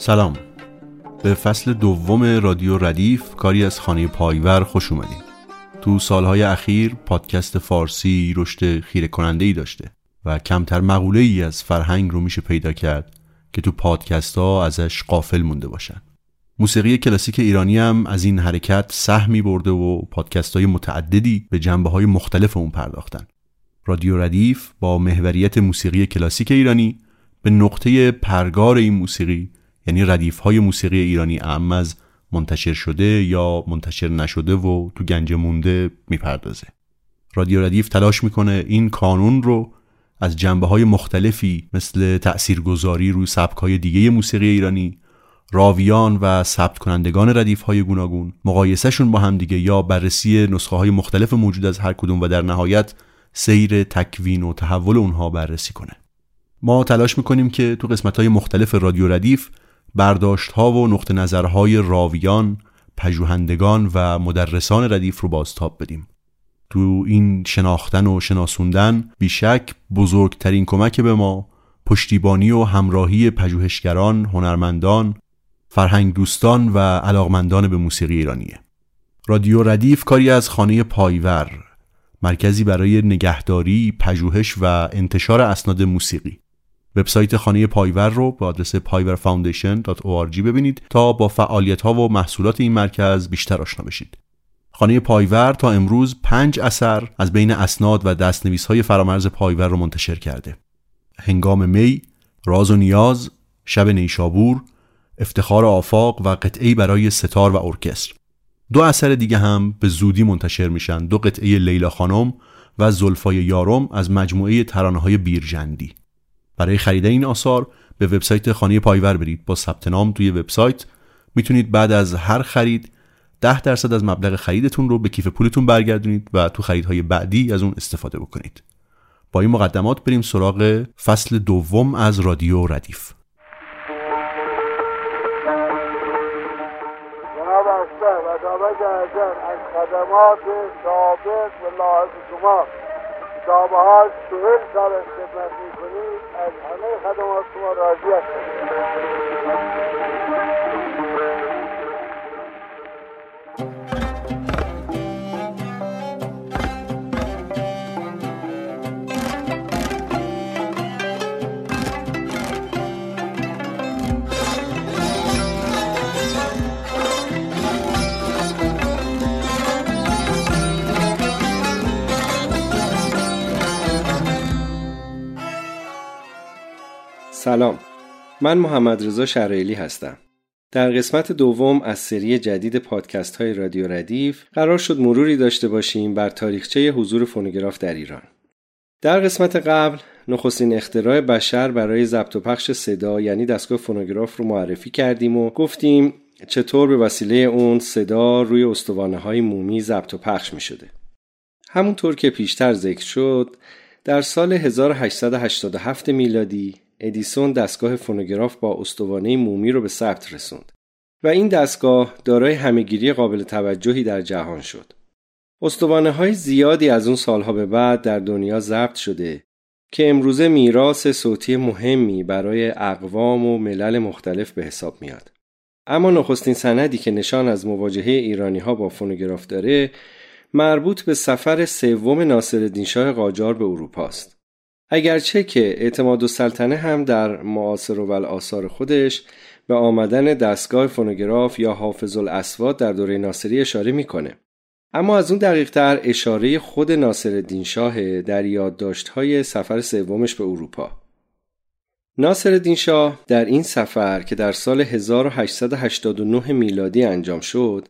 سلام. به فصل دوم رادیو ردیف کاری از خانه پایور خوش اومدیم تو سالهای اخیر پادکست فارسی رشد خیره کننده ای داشته و کمتر مقوله ای از فرهنگ رو میشه پیدا کرد که تو پادکست ها ازش قافل مونده باشن. موسیقی کلاسیک ایرانی هم از این حرکت سهمی برده و پادکست های متعددی به جنبه های مختلف اون پرداختن. رادیو ردیف با محوریت موسیقی کلاسیک ایرانی به نقطه پرگار این موسیقی یعنی ردیف های موسیقی ایرانی اعم از منتشر شده یا منتشر نشده و تو گنج مونده می‌پردازه. رادیو ردیف تلاش می‌کنه این کانون رو از جنبه های مختلفی مثل تأثیرگذاری روی سبک های دیگه موسیقی ایرانی راویان و ثبت کنندگان ردیف های گوناگون مقایسهشون با هم دیگه یا بررسی نسخه های مختلف موجود از هر کدوم و در نهایت سیر تکوین و تحول اونها بررسی کنه. ما تلاش می‌کنیم که تو قسمت های مختلف رادیو ردیف برداشت ها و نقط نظرهای راویان، پژوهندگان و مدرسان ردیف رو بازتاب بدیم. تو این شناختن و شناسوندن بیشک بزرگترین کمک به ما پشتیبانی و همراهی پژوهشگران، هنرمندان، فرهنگ دوستان و علاقمندان به موسیقی ایرانیه. رادیو ردیف کاری از خانه پایور مرکزی برای نگهداری، پژوهش و انتشار اسناد موسیقی وبسایت خانه پایور رو با آدرس payverfoundation.org ببینید تا با فعالیت ها و محصولات این مرکز بیشتر آشنا بشید. خانه پایور تا امروز پنج اثر از بین اسناد و دستنویس های فرامرز پایور رو منتشر کرده. هنگام می، راز و نیاز، شب نیشابور، افتخار آفاق و قطعی برای ستار و ارکستر. دو اثر دیگه هم به زودی منتشر میشن دو قطعه لیلا خانم و زلفای یارم از مجموعه ترانه های بیرجندی برای خرید این آثار به وبسایت خانه پایور برید. با ثبت نام توی وبسایت می‌تونید بعد از هر خرید 10 درصد از مبلغ خریدتون رو به کیف پولتون برگردونید و تو خریدهای بعدی از اون استفاده بکنید. با این مقدمات بریم سراغ فصل دوم از رادیو ردیف. از خدمات سابق و شما. کتابه ها چهل سال خدمت می‌کنید از همه خدمات شما راضی هستم سلام. من محمد رضا شرایلی هستم. در قسمت دوم از سری جدید پادکست های رادیو ردیف قرار شد مروری داشته باشیم بر تاریخچه حضور فونوگراف در ایران. در قسمت قبل نخستین اختراع بشر برای ضبط و پخش صدا یعنی دستگاه فونوگراف رو معرفی کردیم و گفتیم چطور به وسیله اون صدا روی استوانه های مومی ضبط و پخش می شده. همونطور که پیشتر ذکر شد در سال 1887 میلادی ادیسون دستگاه فونوگراف با استوانه مومی رو به ثبت رسوند و این دستگاه دارای همهگیری قابل توجهی در جهان شد. استوانه های زیادی از اون سالها به بعد در دنیا ضبط شده که امروزه میراث صوتی مهمی برای اقوام و ملل مختلف به حساب میاد. اما نخستین سندی که نشان از مواجهه ایرانی ها با فونوگراف داره مربوط به سفر سوم ناصرالدین شاه قاجار به اروپا است. اگرچه که اعتماد و سلطنه هم در معاصر و آثار خودش به آمدن دستگاه فونوگراف یا حافظ الاسواد در دوره ناصری اشاره می‌کنه. اما از اون دقیق تر اشاره خود ناصر شاه در یادداشت‌های سفر سومش به اروپا. ناصر شاه در این سفر که در سال 1889 میلادی انجام شد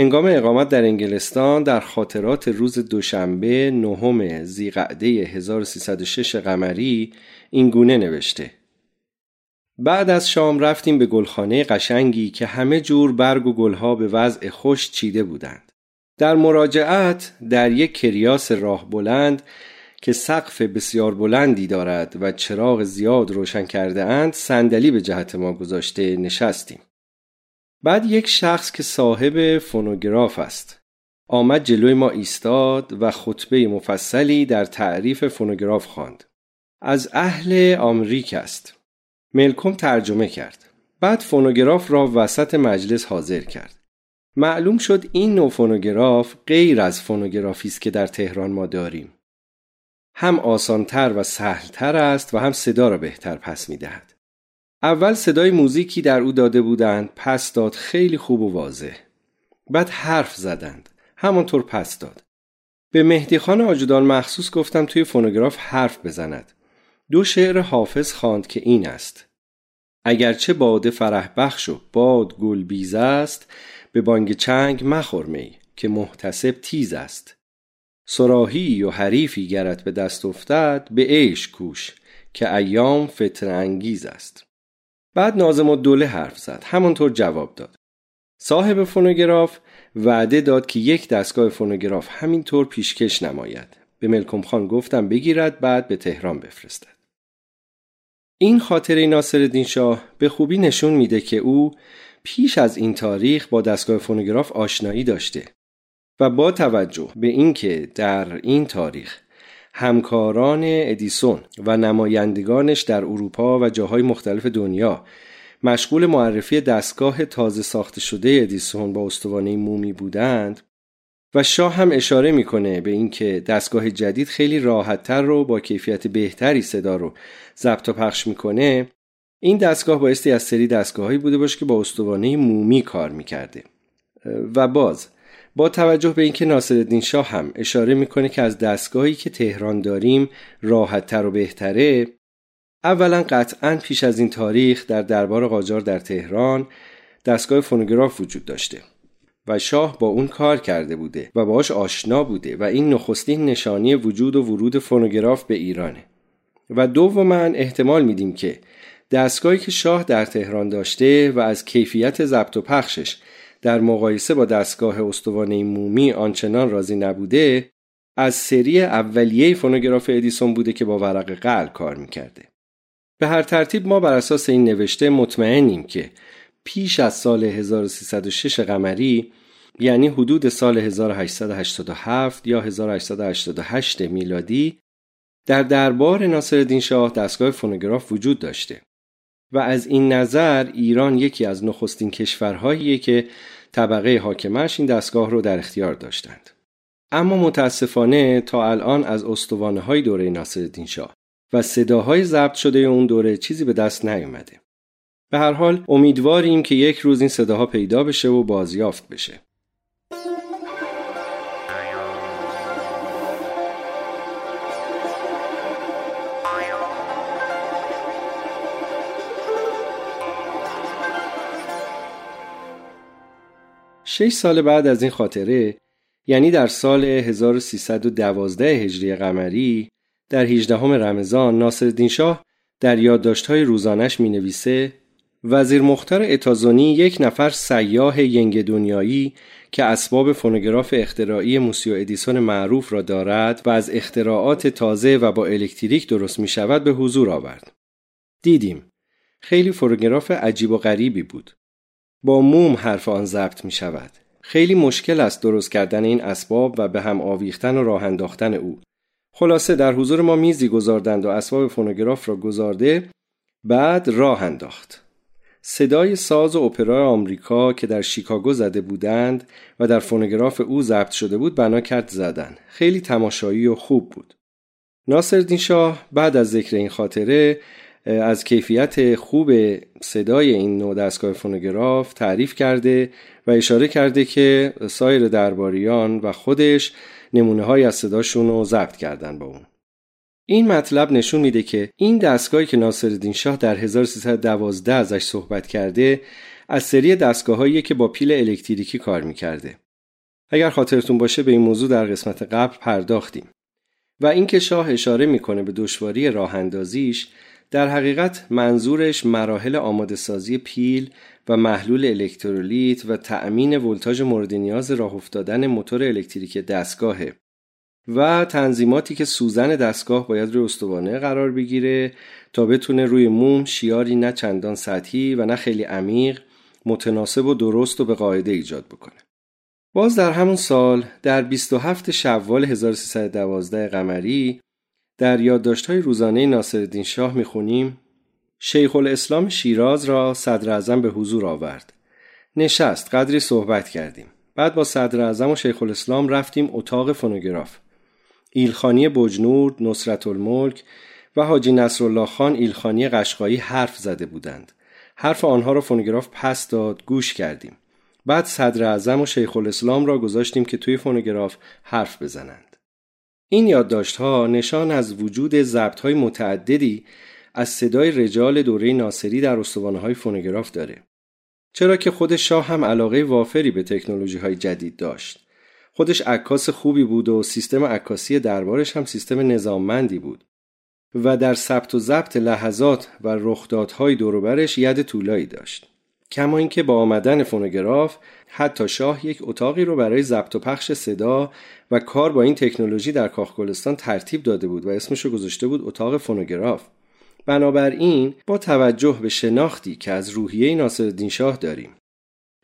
هنگام اقامت در انگلستان در خاطرات روز دوشنبه نهم زیقعده 1306 قمری این گونه نوشته بعد از شام رفتیم به گلخانه قشنگی که همه جور برگ و گلها به وضع خوش چیده بودند. در مراجعت در یک کریاس راه بلند که سقف بسیار بلندی دارد و چراغ زیاد روشن کرده اند صندلی به جهت ما گذاشته نشستیم. بعد یک شخص که صاحب فونوگراف است آمد جلوی ما ایستاد و خطبه مفصلی در تعریف فونوگراف خواند. از اهل آمریک است. ملکم ترجمه کرد. بعد فونوگراف را وسط مجلس حاضر کرد. معلوم شد این نوع فونوگراف غیر از فونوگرافی است که در تهران ما داریم. هم آسانتر و سهلتر است و هم صدا را بهتر پس می دهد. اول صدای موزیکی در او داده بودند پس داد خیلی خوب و واضح. بعد حرف زدند. همانطور پس داد. به مهدی خان آجودان مخصوص گفتم توی فونوگراف حرف بزند. دو شعر حافظ خواند که این است. اگرچه باده فرح بخش و باد گل بیز است به بانگ چنگ مخور می که محتسب تیز است. سراحی و حریفی گرت به دست افتد به عیش کوش که ایام فتن انگیز است. بعد نازم دوله حرف زد همانطور جواب داد. صاحب فونوگراف وعده داد که یک دستگاه فونوگراف همینطور پیشکش نماید. به ملکم خان گفتم بگیرد بعد به تهران بفرستد. این خاطره ناصر شاه به خوبی نشون میده که او پیش از این تاریخ با دستگاه فونوگراف آشنایی داشته و با توجه به اینکه در این تاریخ همکاران ادیسون و نمایندگانش در اروپا و جاهای مختلف دنیا. مشغول معرفی دستگاه تازه ساخته شده ادیسون با استوانه مومی بودند و شاه هم اشاره می‌کنه به اینکه دستگاه جدید خیلی راحتتر رو با کیفیت بهتری صدا رو ضبط و پخش می‌کنه. این دستگاه بایستی از سری دستگاهایی بوده باشه که با استوانه مومی کار می‌کرده. و باز با توجه به اینکه ناصرالدین شاه هم اشاره می‌کنه که از دستگاهی که تهران داریم راحتتر و بهتره اولا قطعا پیش از این تاریخ در دربار قاجار در تهران دستگاه فونوگراف وجود داشته و شاه با اون کار کرده بوده و باش آشنا بوده و این نخستین نشانی وجود و ورود فونوگراف به ایرانه. و دوما احتمال میدیم که دستگاهی که شاه در تهران داشته و از کیفیت ضبط و پخشش در مقایسه با دستگاه استوانه مومی آنچنان راضی نبوده از سری اولیه فونوگراف ادیسون بوده که با ورق قل کار می‌کرده. به هر ترتیب ما بر اساس این نوشته مطمئنیم که پیش از سال 1306 قمری یعنی حدود سال 1887 یا 1888 میلادی در دربار ناصرالدین شاه دستگاه فونوگراف وجود داشته. و از این نظر ایران یکی از نخستین کشورهاییه که طبقه حاکمش این دستگاه رو در اختیار داشتند. اما متاسفانه تا الان از استوانه های دوره ناصرالدین شاه و صداهای ضبط شده اون دوره چیزی به دست نیومده. به هر حال امیدواریم که یک روز این صداها پیدا بشه و بازیافت بشه. شش سال بعد از این خاطره یعنی در سال 1312 هجری قمری در 18 رمضان ناصرالدین شاه در یادداشت‌های روزانش می نویسه وزیر مختار اتازونی یک نفر سیاه ینگ دنیایی که اسباب فونوگراف اختراعی موسیو ادیسون معروف را دارد و از اختراعات تازه و با الکتریک درست می شود به حضور آورد. دیدیم. خیلی فونوگراف عجیب و غریبی بود. با موم حرف آن ضبط می شود. خیلی مشکل است درست کردن این اسباب و به هم آویختن و راه انداختن او. خلاصه در حضور ما میزی گذاردند و اسباب فونوگراف را گذارده بعد راه انداخت. صدای ساز و اپرای آمریکا که در شیکاگو زده بودند و در فونوگراف او ضبط شده بود بنا کرد زدن. خیلی تماشایی و خوب بود. ناصر شاه بعد از ذکر این خاطره از کیفیت خوب صدای این نوع دستگاه فونوگراف تعریف کرده و اشاره کرده که سایر درباریان و خودش نمونه های از صداشون رو ضبط کردن با اون. این مطلب نشون میده که این دستگاهی که ناصرالدین شاه در 1312 ازش صحبت کرده از سری دستگاهایی که با پیل الکتریکی کار می‌کرده. اگر خاطرتون باشه به این موضوع در قسمت قبل پرداختیم. و اینکه شاه اشاره می‌کنه به دشواری راه اندازیش در حقیقت منظورش مراحل آماده سازی پیل و محلول الکترولیت و تأمین ولتاژ مورد نیاز راه افتادن موتور الکتریک دستگاهه و تنظیماتی که سوزن دستگاه باید روی استوانه قرار بگیره تا بتونه روی موم شیاری نه چندان سطحی و نه خیلی عمیق متناسب و درست و به قاعده ایجاد بکنه. باز در همون سال در 27 شوال 1312 قمری در یادداشت‌های روزانه ناصرالدین شاه می‌خونیم شیخ الاسلام شیراز را صدر اعظم به حضور آورد. نشست قدری صحبت کردیم. بعد با صدر اعظم و شیخ الاسلام رفتیم اتاق فونوگراف. ایلخانی بجنور، نصرت الملک و حاجی نصرالله خان ایلخانی قشقایی حرف زده بودند. حرف آنها را فونوگراف پس داد گوش کردیم. بعد صدر اعظم و شیخ الاسلام را گذاشتیم که توی فونوگراف حرف بزنند. این یادداشت ها نشان از وجود ضبط های متعددی از صدای رجال دوره ناصری در استوانه های فونوگراف داره. چرا که خود شاه هم علاقه وافری به تکنولوژی های جدید داشت. خودش عکاس خوبی بود و سیستم عکاسی دربارش هم سیستم نظاممندی بود و در ثبت و ضبط لحظات و رخدادهای دوروبرش ید طولایی داشت کما اینکه با آمدن فونوگراف حتی شاه یک اتاقی رو برای ضبط و پخش صدا و کار با این تکنولوژی در کاخ ترتیب داده بود و اسمش رو گذاشته بود اتاق فونوگراف. بنابراین با توجه به شناختی که از روحیه ناصرالدین شاه داریم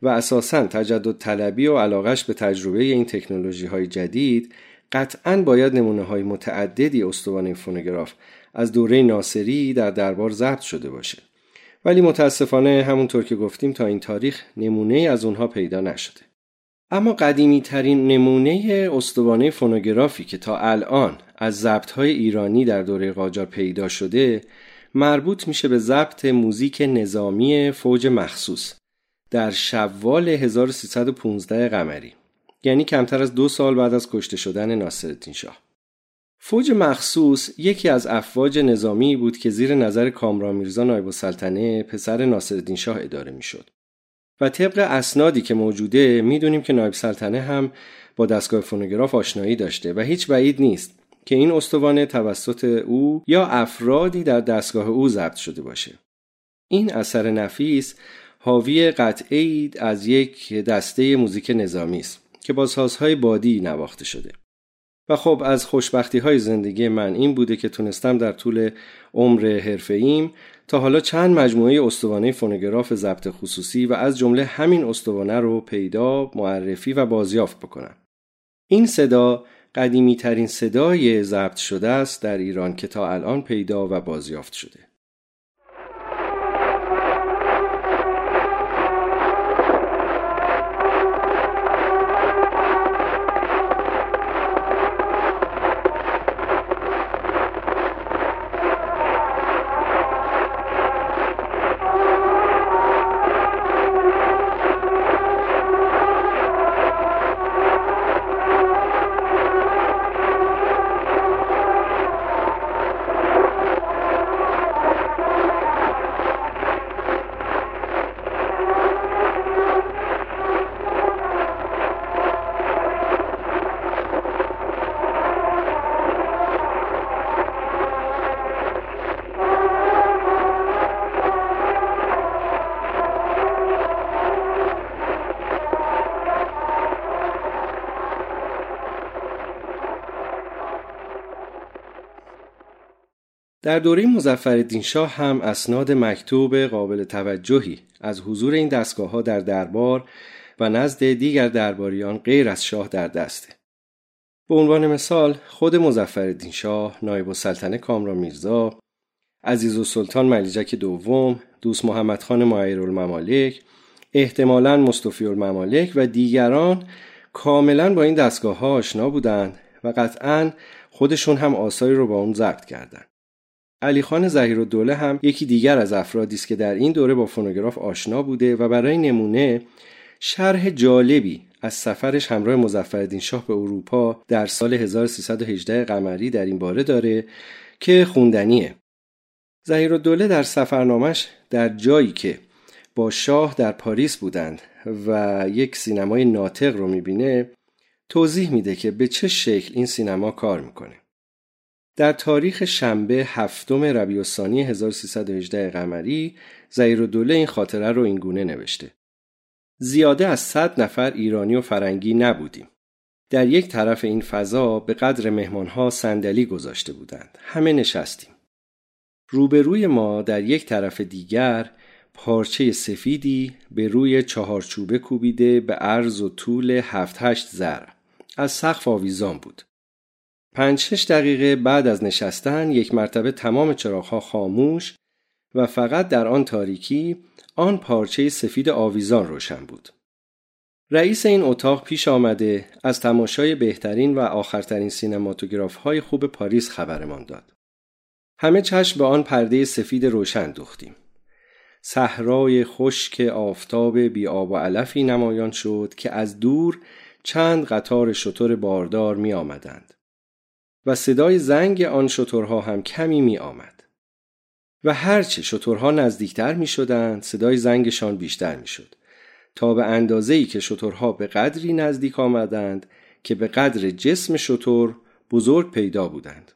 و اساسا تجدد طلبی و علاقش به تجربه این تکنولوژی های جدید قطعا باید نمونه های متعددی استوانه فونوگراف از دوره ناصری در دربار ضبط شده باشه. ولی متاسفانه همونطور که گفتیم تا این تاریخ نمونه از اونها پیدا نشده. اما قدیمی ترین نمونه استوانه فونوگرافی که تا الان از ضبط های ایرانی در دوره قاجار پیدا شده مربوط میشه به ضبط موزیک نظامی فوج مخصوص در شوال 1315 قمری یعنی کمتر از دو سال بعد از کشته شدن ناصرالدین شاه. فوج مخصوص یکی از افواج نظامی بود که زیر نظر کامران میرزا نایب السلطنه پسر ناصرالدین شاه اداره می‌شد. و طبق اسنادی که موجوده می‌دونیم که نایب سلطنه هم با دستگاه فونوگراف آشنایی داشته و هیچ بعید نیست که این استوانه توسط او یا افرادی در دستگاه او ضبط شده باشه. این اثر نفیس حاوی قطعی از یک دسته موزیک نظامی است که با سازهای بادی نواخته شده. و خب از خوشبختی های زندگی من این بوده که تونستم در طول عمر حرفه تا حالا چند مجموعه استوانه فونوگراف ضبط خصوصی و از جمله همین استوانه رو پیدا، معرفی و بازیافت بکنم. این صدا قدیمی ترین صدای ضبط شده است در ایران که تا الان پیدا و بازیافت شده. در دوره مزفر شاه هم اسناد مکتوب قابل توجهی از حضور این دستگاه ها در دربار و نزد دیگر درباریان غیر از شاه در دسته. به عنوان مثال خود مزفر شاه، نایب السلطنه کامران میرزا، عزیز و سلطان ملیجک دوم، دوست محمد خان معیر الممالک، احتمالا مصطفی الممالک و دیگران کاملا با این دستگاه ها آشنا بودند و قطعا خودشون هم آثاری رو با اون ضبط کردند. علی خان زهیر دوله هم یکی دیگر از افرادی است که در این دوره با فونوگراف آشنا بوده و برای نمونه شرح جالبی از سفرش همراه مظفرالدین شاه به اروپا در سال 1318 قمری در این باره داره که خوندنیه. زهیر دوله در سفرنامش در جایی که با شاه در پاریس بودند و یک سینمای ناطق رو می‌بینه توضیح میده که به چه شکل این سینما کار می‌کنه. در تاریخ شنبه هفتم ربیع الثانی 1318 قمری زهیر الدوله این خاطره رو اینگونه نوشته. زیاده از صد نفر ایرانی و فرنگی نبودیم. در یک طرف این فضا به قدر مهمانها صندلی گذاشته بودند. همه نشستیم. روبروی ما در یک طرف دیگر پارچه سفیدی به روی چهارچوبه کوبیده به عرض و طول هفت هشت زر. از سقف آویزان بود. پنج شش دقیقه بعد از نشستن یک مرتبه تمام چراغها خاموش و فقط در آن تاریکی آن پارچه سفید آویزان روشن بود. رئیس این اتاق پیش آمده از تماشای بهترین و آخرترین سینماتوگراف های خوب پاریس خبرمان داد. همه چشم به آن پرده سفید روشن دوختیم. صحرای خشک آفتاب بی آب و علفی نمایان شد که از دور چند قطار شطور باردار می آمدند. و صدای زنگ آن شترها هم کمی می آمد. و هرچه شترها نزدیکتر می شدند صدای زنگشان بیشتر می شد. تا به اندازه ای که شترها به قدری نزدیک آمدند که به قدر جسم شتر بزرگ پیدا بودند.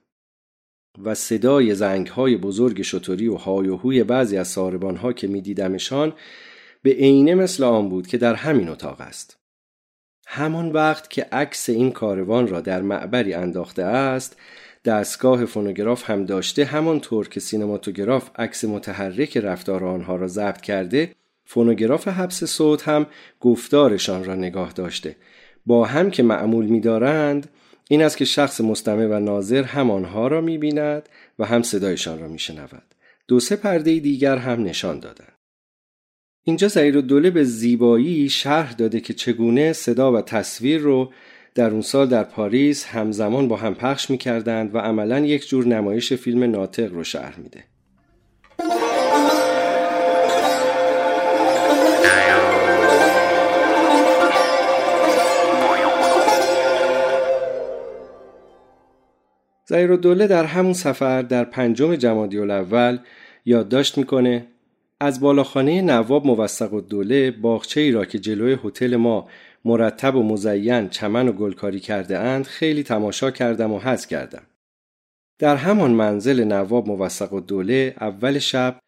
و صدای زنگ های بزرگ شتری و های و هوی بعضی از ساربان ها که می دیدمشان به عینه مثل آن بود که در همین اتاق است. همان وقت که عکس این کاروان را در معبری انداخته است دستگاه فونوگراف هم داشته همانطور که سینماتوگراف عکس متحرک رفتار آنها را ضبط کرده فونوگراف حبس صوت هم گفتارشان را نگاه داشته. با هم که معمول می‌دارند این است که شخص مستمع و ناظر هم آنها را می‌بیند و هم صدایشان را می‌شنود. دو سه پرده دیگر هم نشان دادند. اینجا زهیر دوله به زیبایی شرح داده که چگونه صدا و تصویر رو در اون سال در پاریس همزمان با هم پخش می کردند و عملا یک جور نمایش فیلم ناطق رو شرح میده. زهیر دوله در همون سفر در پنجم جمادی الاول یادداشت می‌کنه از بالاخانه نواب موثق الدوله باغچه ای را که جلوی هتل ما مرتب و مزین چمن و گلکاری کرده اند خیلی تماشا کردم و حز کردم. در همان منزل نواب موثق الدوله اول شب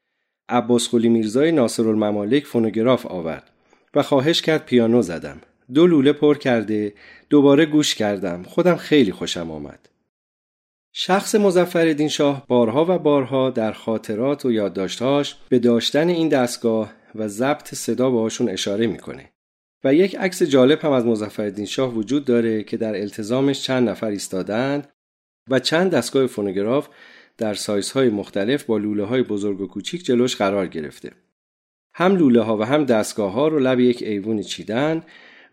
عباس خلی میرزای ناصر الممالک فونوگراف آورد و خواهش کرد پیانو زدم. دو لوله پر کرده دوباره گوش کردم خودم خیلی خوشم آمد. شخص مزفر شاه بارها و بارها در خاطرات و یادداشتهاش به داشتن این دستگاه و ضبط صدا باشون اشاره می‌کنه و یک عکس جالب هم از مزفر شاه وجود داره که در التزامش چند نفر ایستادند و چند دستگاه فونوگراف در سایزهای مختلف با لوله های بزرگ و کوچیک جلوش قرار گرفته. هم لوله ها و هم دستگاه ها رو لب یک ایوونی چیدن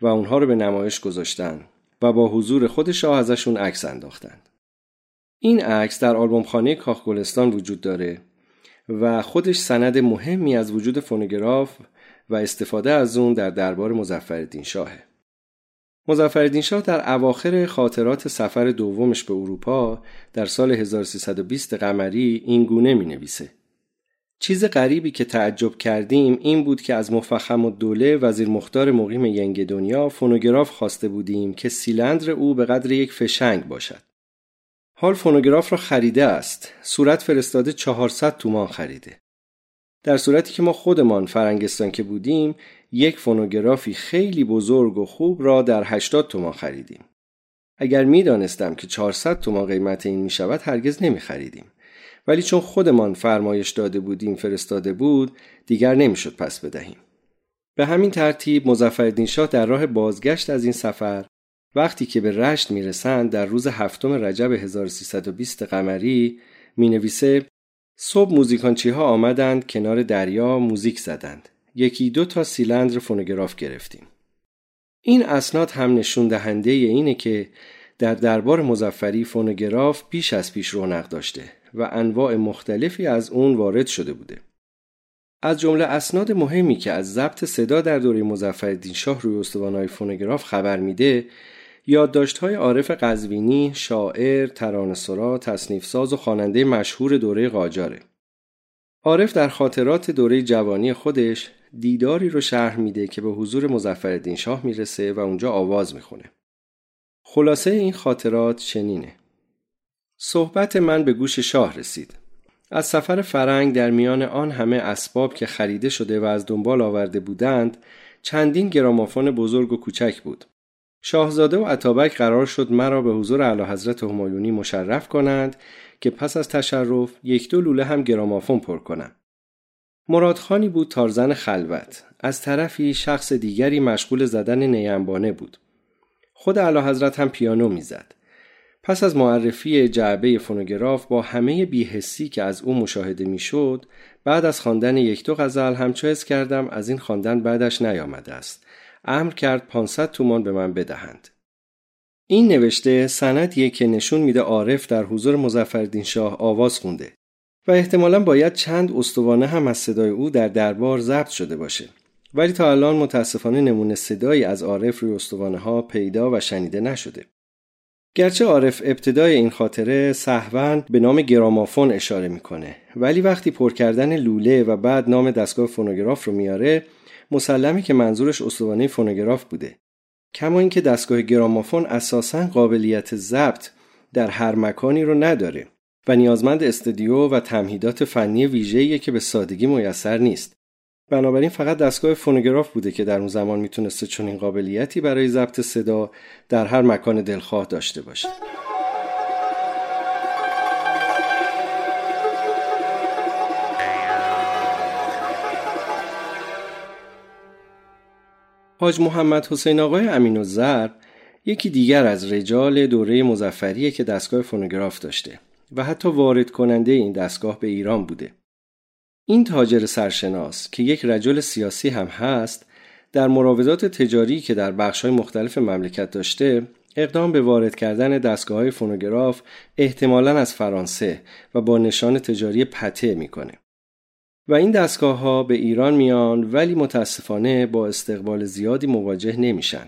و اونها رو به نمایش گذاشتن و با حضور خود شاه ازشون عکس انداختند. این عکس در آلبوم خانه کاخ گلستان وجود داره و خودش سند مهمی از وجود فونوگراف و استفاده از اون در دربار مزفردین شاهه. مزفردین شاه در اواخر خاطرات سفر دومش به اروپا در سال 1320 قمری این گونه می نویسه. چیز غریبی که تعجب کردیم این بود که از مفخم و دوله وزیر مختار مقیم ینگ دنیا فونوگراف خواسته بودیم که سیلندر او به قدر یک فشنگ باشد. حال فونوگراف را خریده است. صورت فرستاده 400 تومان خریده. در صورتی که ما خودمان فرنگستان که بودیم یک فونوگرافی خیلی بزرگ و خوب را در 80 تومان خریدیم. اگر می دانستم که 400 تومان قیمت این می شود هرگز نمی خریدیم. ولی چون خودمان فرمایش داده بودیم فرستاده بود دیگر نمی‌شد پس بدهیم. به همین ترتیب مزفردین شاه در راه بازگشت از این سفر وقتی که به رشت می‌رسند در روز هفتم رجب 1320 قمری می نویسه صبح موزیکانچی ها آمدند کنار دریا موزیک زدند. یکی دو تا سیلندر فونوگراف گرفتیم. این اسناد هم نشون دهنده اینه که در دربار مظفری فونوگراف بیش از پیش رونق داشته و انواع مختلفی از اون وارد شده بوده. از جمله اسناد مهمی که از ضبط صدا در دوره مظفرالدین شاه روی استوانه‌های فونوگراف خبر میده یادداشت‌های عارف قزوینی، شاعر، ترانه‌سرا، تصنیفساز و خواننده مشهور دوره قاجاره. عارف در خاطرات دوره جوانی خودش دیداری رو شرح میده که به حضور مظفرالدین شاه می‌رسه و اونجا آواز می‌خونه. خلاصه این خاطرات چنینه. صحبت من به گوش شاه رسید. از سفر فرنگ در میان آن همه اسباب که خریده شده و از دنبال آورده بودند چندین گرامافون بزرگ و کوچک بود. شاهزاده و عطابک قرار شد مرا به حضور اعلی حضرت همایونی مشرف کنند که پس از تشرف یک دو لوله هم گرامافون پر کنم. مرادخانی بود تارزن خلوت. از طرفی شخص دیگری مشغول زدن نیمبانه بود. خود اعلی حضرت هم پیانو می‌زد. پس از معرفی جعبه فونوگراف با همه بیهسی که از او مشاهده می‌شد بعد از خواندن یک دو غزل همچو کردم از این خواندن بعدش نیامده است امر کرد 500 تومان به من بدهند. این نوشته سندیه که نشون میده عارف در حضور مزفردین شاه آواز خونده و احتمالا باید چند استوانه هم از صدای او در دربار ضبط شده باشه. ولی تا الان متاسفانه نمونه صدایی از عارف روی استوانه ها پیدا و شنیده نشده. گرچه عارف ابتدای این خاطره صحوان به نام گرامافون اشاره می‌کنه ولی وقتی پر کردن لوله و بعد نام دستگاه فونوگراف رو میاره مسلمی که منظورش استوانه فونوگراف بوده. کما اینکه دستگاه گرامافون اساسا قابلیت ضبط در هر مکانی رو نداره و نیازمند استودیو و تمهیدات فنی ویژه‌ایه که به سادگی میسر نیست. بنابراین فقط دستگاه فونوگراف بوده که در اون زمان می‌تونسته چنین قابلیتی برای ضبط صدا در هر مکان دلخواه داشته باشه. حاج محمد حسین آقای امین و زرب یکی دیگر از رجال دوره مزفریه که دستگاه فونوگراف داشته و حتی وارد کننده این دستگاه به ایران بوده. این تاجر سرشناس که یک رجل سیاسی هم هست در مراودات تجاری که در بخش‌های مختلف مملکت داشته اقدام به وارد کردن دستگاه های فونوگراف احتمالا از فرانسه و با نشان تجاری پته می‌کنه. و این دستگاه ها به ایران میان ولی متاسفانه با استقبال زیادی مواجه نمیشن.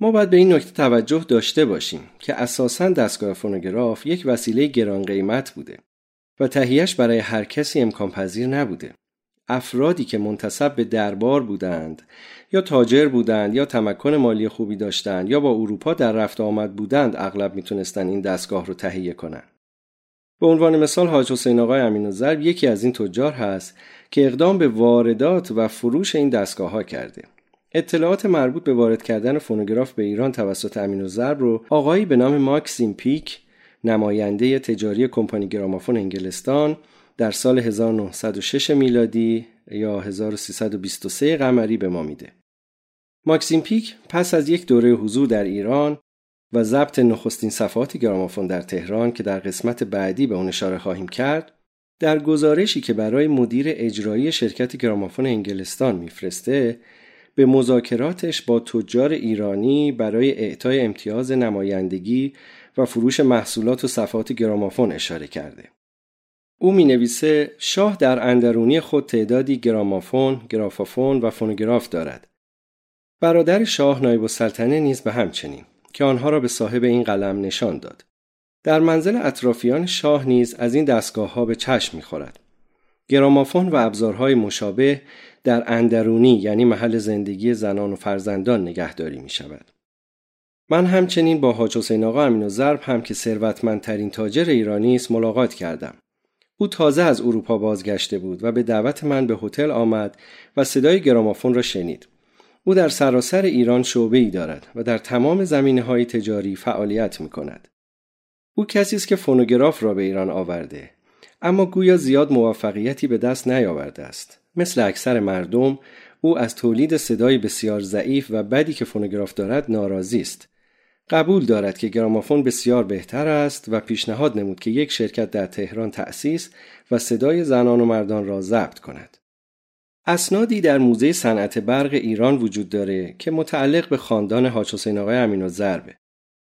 ما باید به این نکته توجه داشته باشیم که اساسا دستگاه فونوگراف یک وسیله گران قیمت بوده و تهیهش برای هر کسی امکان پذیر نبوده. افرادی که منتصب به دربار بودند یا تاجر بودند یا تمکن مالی خوبی داشتند یا با اروپا در رفت آمد بودند اغلب می‌تونستند این دستگاه رو تهیه کنند. به عنوان مثال حاج حسین آقای امین ضرب یکی از این تجار هست که اقدام به واردات و فروش این دستگاه ها کرده. اطلاعات مربوط به وارد کردن فونوگراف به ایران توسط امین ضرب رو آقایی به نام ماکسیم پیک نماینده تجاری کمپانی گرامافون انگلستان در سال 1906 میلادی یا 1323 قمری به ما میده. ماکسیم پیک پس از یک دوره حضور در ایران و ضبط نخستین صفحات گرامافون در تهران که در قسمت بعدی به اون اشاره خواهیم کرد در گزارشی که برای مدیر اجرایی شرکت گرامافون انگلستان میفرسته به مذاکراتش با تجار ایرانی برای اعطای امتیاز نمایندگی و فروش محصولات و صفحات گرامافون اشاره کرده. او می نویسه شاه در اندرونی خود تعدادی گرامافون، گرافافون و فونوگراف دارد. برادر شاه نایب السلطنه نیز به همچنین که آنها را به صاحب این قلم نشان داد. در منزل اطرافیان شاه نیز از این دستگاه ها به چشم می‌خورد. گرامافون و ابزارهای مشابه در اندرونی یعنی محل زندگی زنان و فرزندان نگهداری می شود. من همچنین با حاج حسین آقا امین و ضرب هم که ثروتمندترین تاجر ایرانی است ملاقات کردم. او تازه از اروپا بازگشته بود و به دعوت من به هتل آمد و صدای گرامافون را شنید. او در سراسر ایران شعبه ای دارد و در تمام زمینه های تجاری فعالیت می کند. او کسی است که فونوگراف را به ایران آورده اما گویا زیاد موفقیتی به دست نیاورده است. مثل اکثر مردم او از تولید صدای بسیار ضعیف و بدی که فونوگراف دارد ناراضی است. قبول دارد که گرامافون بسیار بهتر است و پیشنهاد نمود که یک شرکت در تهران تأسیس و صدای زنان و مردان را ضبط کند. اسنادی در موزه صنعت برق ایران وجود داره که متعلق به خاندان حاج حسین آقای امین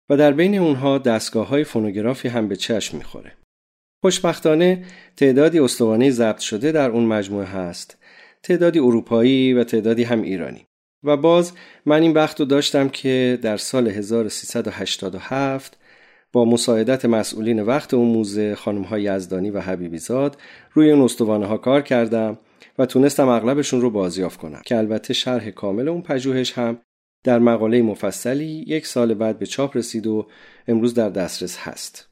و در بین اونها دستگاه های فونوگرافی هم به چشم می‌خوره. خوشبختانه تعدادی استوانه ضبط شده در اون مجموعه هست تعدادی اروپایی و تعدادی هم ایرانی و باز من این بخت رو داشتم که در سال 1387 با مساعدت مسئولین وقت اون موزه خانم های یزدانی و حبیبی زاد روی اون استوانه ها کار کردم و تونستم اغلبشون رو بازیافت کنم که البته شرح کامل اون پژوهش هم در مقاله مفصلی یک سال بعد به چاپ رسید و امروز در دسترس هست.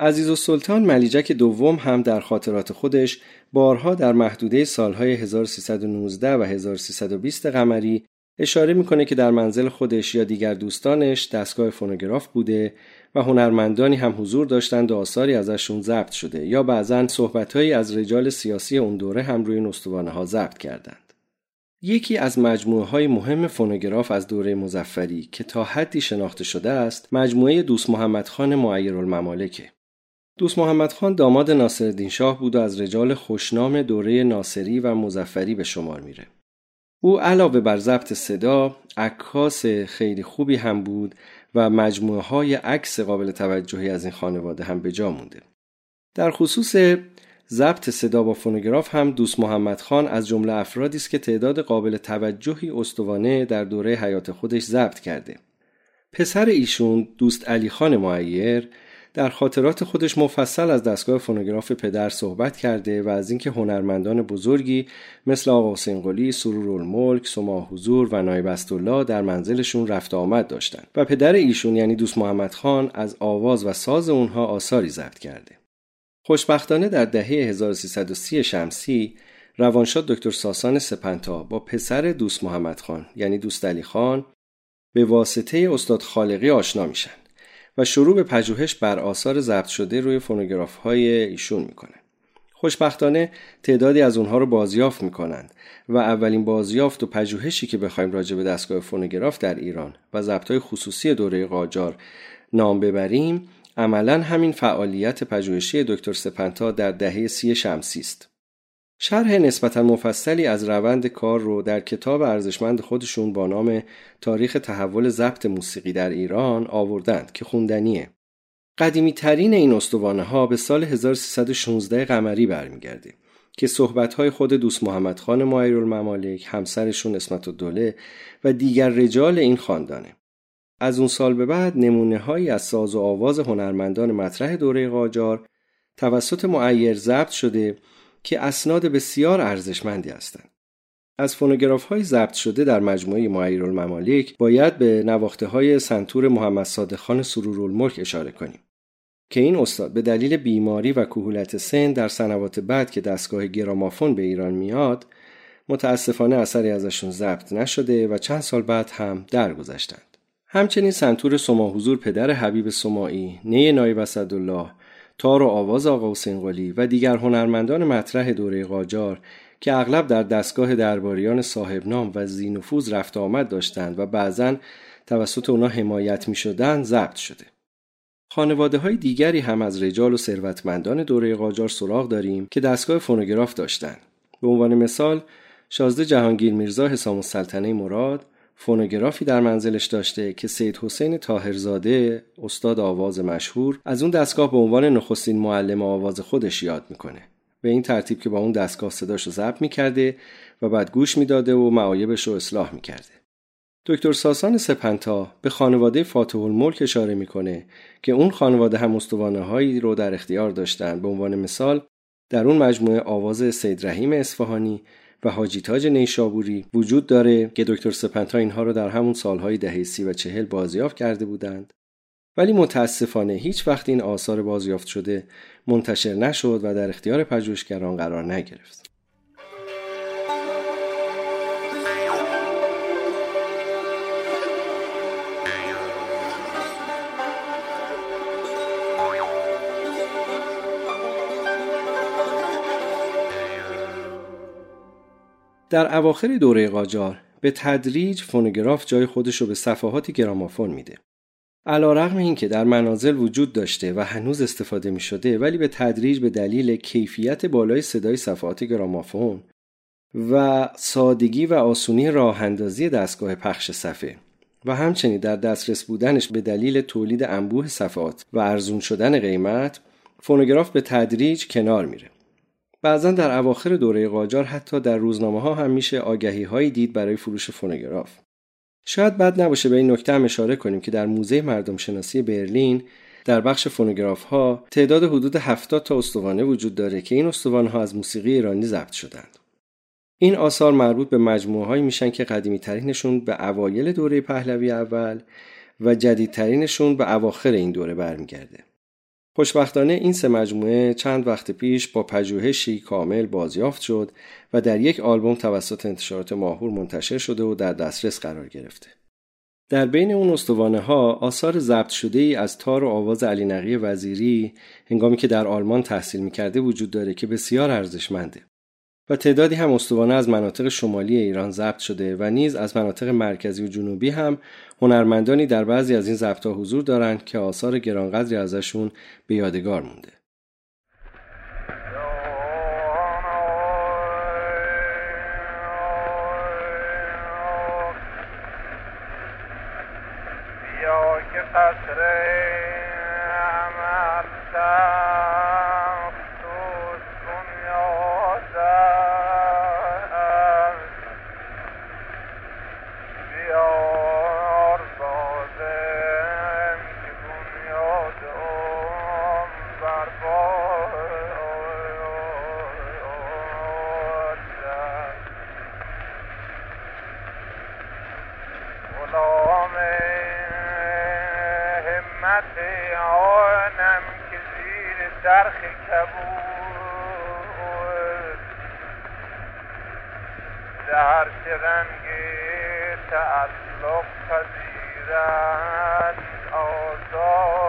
عزیز السلطان ملیجک دوم هم در خاطرات خودش بارها در محدوده سالهای 1319 و 1320 قمری اشاره می‌کنه که در منزل خودش یا دیگر دوستانش دستگاه فونوگراف بوده و هنرمندانی هم حضور داشتند و آثاری ازشون ضبط شده یا بعضا صحبتهایی از رجال سیاسی اون دوره هم روی نستوانه ها ضبط کردند. یکی از مجموعه های مهم فونوگراف از دوره مزفری که تا حدی شناخته شده است مجموعه دوست محمد خان معیر الممالکه. دوست محمد خان داماد ناصرالدین شاه بود و از رجال خوشنام دوره ناصری و مزفری به شمار میره. او علاوه بر ضبط صدا عکاس خیلی خوبی هم بود و مجموعه های عکس قابل توجهی از این خانواده هم به جا مونده. در خصوص ضبط صدا با فونوگراف هم دوست محمد خان از جمله افرادی است که تعداد قابل توجهی استوانه در دوره حیات خودش ضبط کرده. پسر ایشون دوست علی خان معیر در خاطرات خودش مفصل از دستگاه فونوگراف پدر صحبت کرده و از اینکه هنرمندان بزرگی مثل آقا حسین قلی، سرور الملک، سما حضور و نایب استالله در منزلشون رفت آمد داشتند و پدر ایشون یعنی دوست محمد خان از آواز و ساز اونها آثاری ضبط کرده. خوشبختانه در دهه 1330 شمسی روانشاد دکتر ساسان سپنتا با پسر دوست محمد خان یعنی دوست علی خان به واسطه استاد خالقی آشنا میشن و شروع به پژوهش بر آثار ضبط شده روی فونوگراف های ایشون می‌کنه. خوشبختانه تعدادی از اونها رو بازیافت می‌کنند و اولین بازیافت و پژوهشی که بخوایم راجع به دستگاه فونوگراف در ایران و ضبط خصوصی دوره قاجار نام ببریم عملا همین فعالیت پژوهشی دکتر سپنتا در دهه سی شمسی است. شرح نسبتا مفصلی از روند کار رو در کتاب ارزشمند خودشون با نام تاریخ تحول ضبط موسیقی در ایران آوردند که خوندنیه. قدیمی ترین این استوانه ها به سال 1316 قمری برمیگرده که صحبت های خود دوست محمد خان الممالک، همسرشون اسمت الدوله و دیگر رجال این خاندانه. از اون سال به بعد نمونه هایی از ساز و آواز هنرمندان مطرح دوره قاجار توسط معیر ضبط شده که اسناد بسیار ارزشمندی هستند. از فونوگراف های ضبط شده در مجموعه معیر الممالک باید به نواخته های سنتور محمد صادق خان سرورالملک اشاره کنیم که این استاد به دلیل بیماری و کهولت سن در سنوات بعد که دستگاه گرامافون به ایران میاد متاسفانه اثری ازشون ضبط نشده و چند سال بعد هم درگذشتند. همچنین سنتور سما حضور پدر حبیب سماعی، نی نایب اسدالله، تار و آواز آقا حسین قلی و دیگر هنرمندان مطرح دوره قاجار که اغلب در دستگاه درباریان صاحب نام و زینفوز رفت آمد داشتند و بعضا توسط اونا حمایت می شدن ضبط شده. خانواده های دیگری هم از رجال و ثروتمندان دوره قاجار سراغ داریم که دستگاه فونوگراف داشتند. به عنوان مثال شازده جهانگیر میرزا حسام السلطنه مراد فونوگرافی در منزلش داشته که سید حسین تاهرزاده استاد آواز مشهور از اون دستگاه به عنوان نخستین معلم آواز خودش یاد می‌کنه. به این ترتیب که با اون دستگاه صداش رو ضبط می‌کرده و بعد گوش می‌داده و معایبش رو اصلاح می‌کرده. دکتر ساسان سپنتا به خانواده فاتح الملک اشاره می‌کنه که اون خانواده هم استوانه هایی رو در اختیار داشتن. به عنوان مثال در اون مجموعه آواز سید رحیم اصفهانی و حاجی تاج نیشابوری وجود داره که دکتر سپنتا اینها رو در همون سالهای دهه سی و چهل بازیافت کرده بودند. ولی متاسفانه هیچ وقت این آثار بازیافت شده منتشر نشد و در اختیار پژوهشگران قرار نگرفت. در اواخر دوره قاجار به تدریج فونوگراف جای خودش رو به صفحات گرامافون میده. علا رغم این که در منازل وجود داشته و هنوز استفاده می شده ولی به تدریج به دلیل کیفیت بالای صدای صفحات گرامافون و سادگی و آسونی راه اندازی دستگاه پخش صفحه و همچنین در دسترس بودنش به دلیل تولید انبوه صفحات و ارزون شدن قیمت فونوگراف به تدریج کنار میره بعضا در اواخر دوره قاجار حتی در روزنامه ها هم میشه آگهی هایی دید برای فروش فونوگراف. شاید بد نباشه به این نکته هم اشاره کنیم که در موزه مردم شناسی برلین در بخش فونوگراف ها تعداد حدود 70 تا استوانه وجود داره که این استوانه ها از موسیقی ایرانی ضبط شدند. این آثار مربوط به مجموعه هایی میشن که قدیمی ترینشون به اوایل دوره پهلوی اول و جدیدترینشون به اواخر این دوره برمیگرده. خوشبختانه این سه مجموعه چند وقت پیش با پژوهشی کامل بازیافت شد و در یک آلبوم توسط انتشارات ماهور منتشر شده و در دسترس قرار گرفته. در بین اون استوانه ها آثار ضبط شده ای از تار و آواز علی نقی وزیری هنگامی که در آلمان تحصیل می‌کرده وجود داره که بسیار ارزشمنده. و تعدادی هم استوانه از مناطق شمالی ایران ضبط شده و نیز از مناطق مرکزی و جنوبی هم هنرمندانی در بعضی از این ضبطها حضور دارند که آثار گرانقدری ازشون به یادگار مونده. هر چه رنگ تعلق پذیرد. آزاد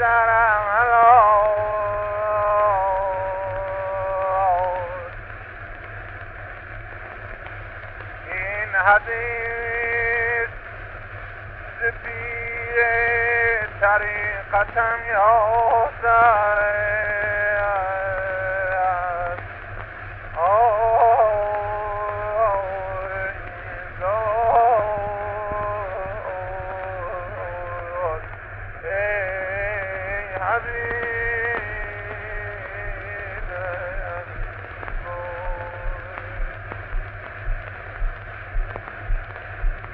این حدیث زبیه طریقتم یا حسن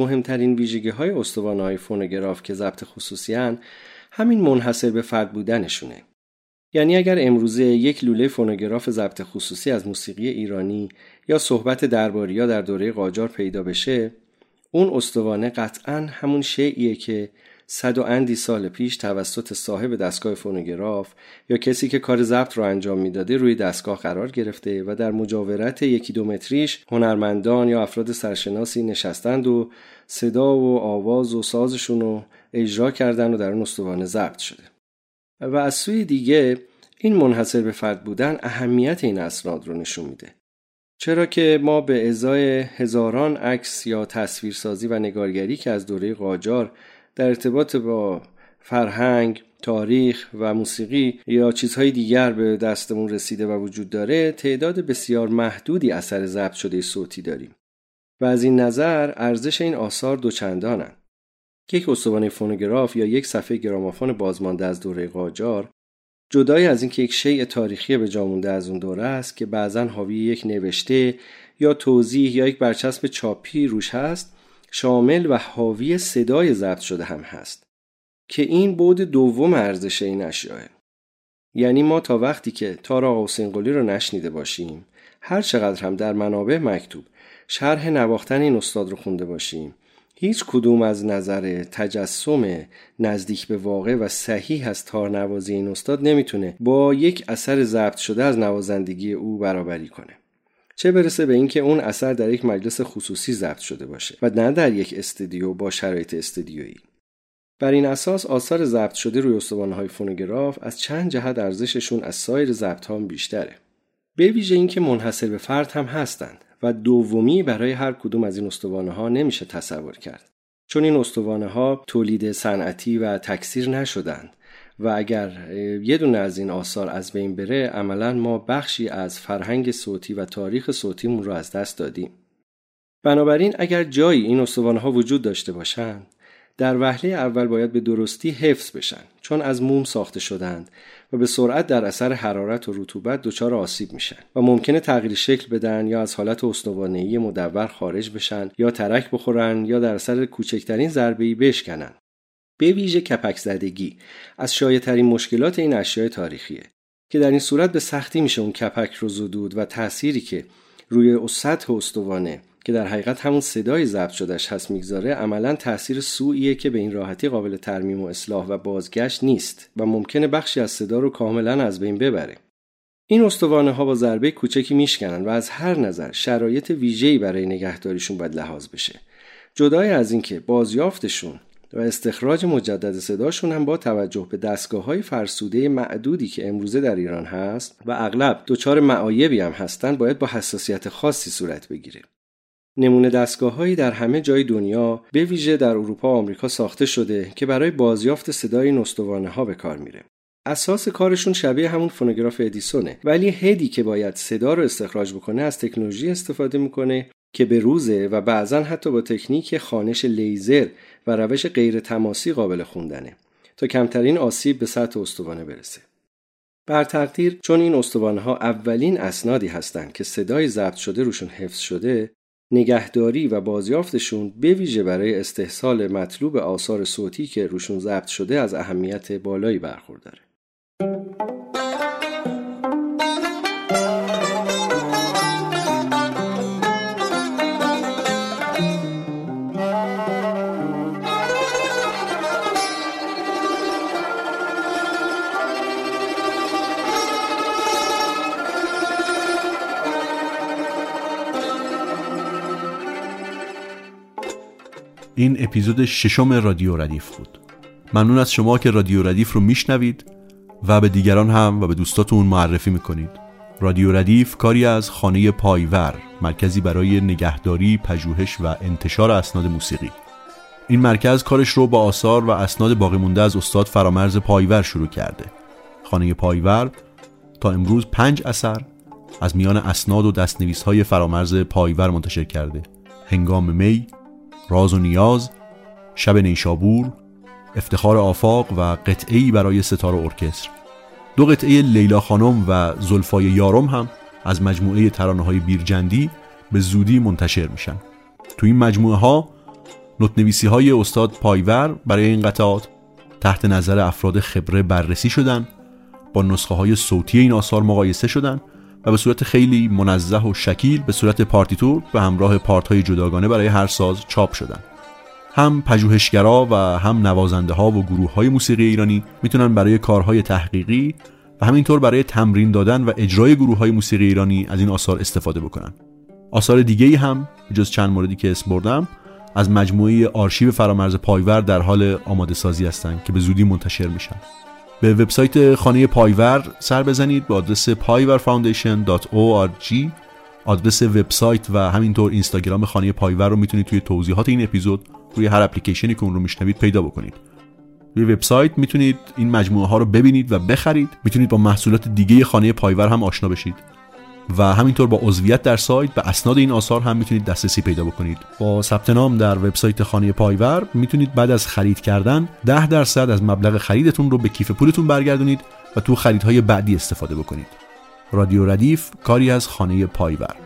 مهمترین ویژگی های استوانه های فونوگراف که ضبط خصوصی هن، همین منحصر به فرد بودنشونه. یعنی اگر امروزه یک لوله فونوگراف ضبط خصوصی از موسیقی ایرانی یا صحبت درباریا در دوره قاجار پیدا بشه اون استوانه قطعا همون شیعیه که صد و اندی سال پیش توسط صاحب دستگاه فونوگراف یا کسی که کار ضبط رو انجام می‌داده روی دستگاه قرار گرفته و در مجاورت یکی دو متریش هنرمندان یا افراد سرشناسی نشستند و صدا و آواز و سازشون رو اجرا کردن و در اون استوانه ضبط شده. و از سوی دیگه این منحصر به فرد بودن اهمیت این اسناد رو نشون میده. چرا که ما به ازای هزاران عکس یا تصویرسازی و نگارگری که از دوره قاجار در ارتباط با فرهنگ، تاریخ و موسیقی یا چیزهای دیگر به دستمون رسیده و وجود داره تعداد بسیار محدودی اثر ضبط شده صوتی داریم. و از این نظر ارزش این آثار دوچندانن. یک استوانه فونوگراف یا یک صفحه گرامافون بازمانده از دوره قاجار جدای از اینکه یک شیء تاریخی به جامونده از اون دوره است که بعضا حاوی یک نوشته یا توضیح یا یک برچسب چاپی روش هست شامل و حاوی صدای ضبط شده هم هست که این بود دوم ارزش این اشیاء. یعنی ما تا وقتی که تارا حسین قلی رو نشنیده باشیم هر چقدر هم در منابع مکتوب شرح نواختن این استاد رو خونده باشیم هیچ کدوم از نظر تجسم نزدیک به واقع و صحیح از تار نوازی این استاد نمی‌تونه با یک اثر ضبط شده از نوازندگی او برابری کنه. چه برسه به اینکه اون اثر در یک مجلس خصوصی ضبط شده باشه و نه در یک استودیو با شرایط استودیویی. بر این اساس آثار ضبط شده روی های فونوگراف از چند جهت ارزششون از سایر ضبط ها بیشتره. به ویژه اینکه منحصر به فرد هم هستند. و دومی برای هر کدوم از این استوانه ها نمیشه تصور کرد. چون این استوانه ها تولید صنعتی و تکثیر نشدند و اگر یه دونه از این آثار از بین بره عملا ما بخشی از فرهنگ صوتی و تاریخ صوتیمون رو از دست دادیم. بنابراین اگر جایی این استوانه ها وجود داشته باشند در وهله اول باید به درستی حفظ بشن چون از موم ساخته شدند و به سرعت در اثر حرارت و رطوبت دچار آسیب میشن و ممکنه تغییر شکل بدن یا از حالت استوانهای مدور خارج بشن یا ترک بخورن یا در اثر کوچکترین ضربه‌ای بشکنن. به ویژه کپک زدگی از شایع‌ترین مشکلات این اشیاء تاریخیه که در این صورت به سختی میشه اون کپک رو زدود و تأثیری که روی سطح استوانه که در حقیقت همون صدای ضبط شدهش هست می‌گذاره عملا تاثیر سوئیه که به این راحتی قابل ترمیم و اصلاح و بازگشت نیست و ممکنه بخشی از صدا رو کاملا از بین ببره. این استوانه ها با ضربه کوچکی میشکنن و از هر نظر شرایط ویژه‌ای برای نگهداریشون باید لحاظ بشه. جدای از اینکه بازیافتشون و استخراج مجدد صداشون هم با توجه به دستگاه های فرسوده معدودی که امروزه در ایران هست و اغلب دچار معایبی هم هستند باید با حساسیت خاصی صورت بگیره. نمونه دستگاههایی در همه جای دنیا به ویژه در اروپا و آمریکا ساخته شده که برای بازیافت صدای نستوانه ها به کار میره. اساس کارشون شبیه همون فونوگراف ادیسونه ولی هدی که باید صدا رو استخراج بکنه از تکنولوژی استفاده می‌کنه که به روزه و بعضا حتی با تکنیک خانش لیزر و روش غیر تماسی قابل خوندنه تا کمترین آسیب به سطح استوانه برسه. بر تقدیر چون این استوانه ها اولین اسنادی هستند که صدای ضبط شده روشون حفظ شده نگهداری و بازیافتشون به ویژه برای استحصال مطلوب آثار صوتی که روشون ضبط شده از اهمیت بالایی برخورداره. این اپیزود ششم رادیو ردیف بود. ممنون از شما که رادیو ردیف رو میشنوید و به دیگران هم و به دوستاتون معرفی می‌کنید. رادیو ردیف کاری از خانه پایور مرکزی برای نگهداری، پژوهش و انتشار اسناد موسیقی. این مرکز کارش رو با آثار و اسناد باقی مونده از استاد فرامرز پایور شروع کرده. خانه پایور تا امروز پنج اثر از میان اسناد و دستنویس های فرامرز پایور منتشر کرده. هنگام می، راز و نیاز شب نیشابور افتخار آفاق و قطعی برای ستار و ارکستر. دو قطعه لیلا خانم و زلفای یارم هم از مجموعه ترانه های بیرجندی به زودی منتشر میشن. تو این مجموعه ها نوتنویسی های استاد پایور برای این قطعات تحت نظر افراد خبره بررسی شدن با نسخه های صوتی این آثار مقایسه شدن و به صورت خیلی منزه و شکیل به صورت پارتیتور به همراه پارت های جداگانه برای هر ساز چاپ شدن. هم پژوهشگرا و هم نوازنده ها و گروه های موسیقی ایرانی می‌تونن برای کارهای تحقیقی و همینطور برای تمرین دادن و اجرای گروه های موسیقی ایرانی از این آثار استفاده بکنن. آثار دیگه هم جز چند موردی که اسم بردم از مجموعه آرشیو فرامرز پایور در حال آماده سازی هستند که به زودی منتشر میشن. به وبسایت خانه پایور سر بزنید به آدرس payvarfoundation.org آدرس وبسایت و همینطور اینستاگرام خانه پایور رو می‌تونید توی توضیحات این اپیزود روی هر اپلیکیشنی که اون رو میشنوید پیدا بکنید. روی وبسایت می‌تونید این مجموعه ها رو ببینید و بخرید. می‌تونید با محصولات دیگه خانه پایور هم آشنا بشید. و همینطور با عضویت در سایت به اسناد این آثار هم می‌تونید دسترسی پیدا بکنید. با ثبت نام در وبسایت خانه پایور می‌تونید بعد از خرید کردن 10 درصد از مبلغ خریدتون رو به کیف پولتون برگردونید و تو خریدهای بعدی استفاده بکنید. رادیو ردیف کاری از خانه پایور.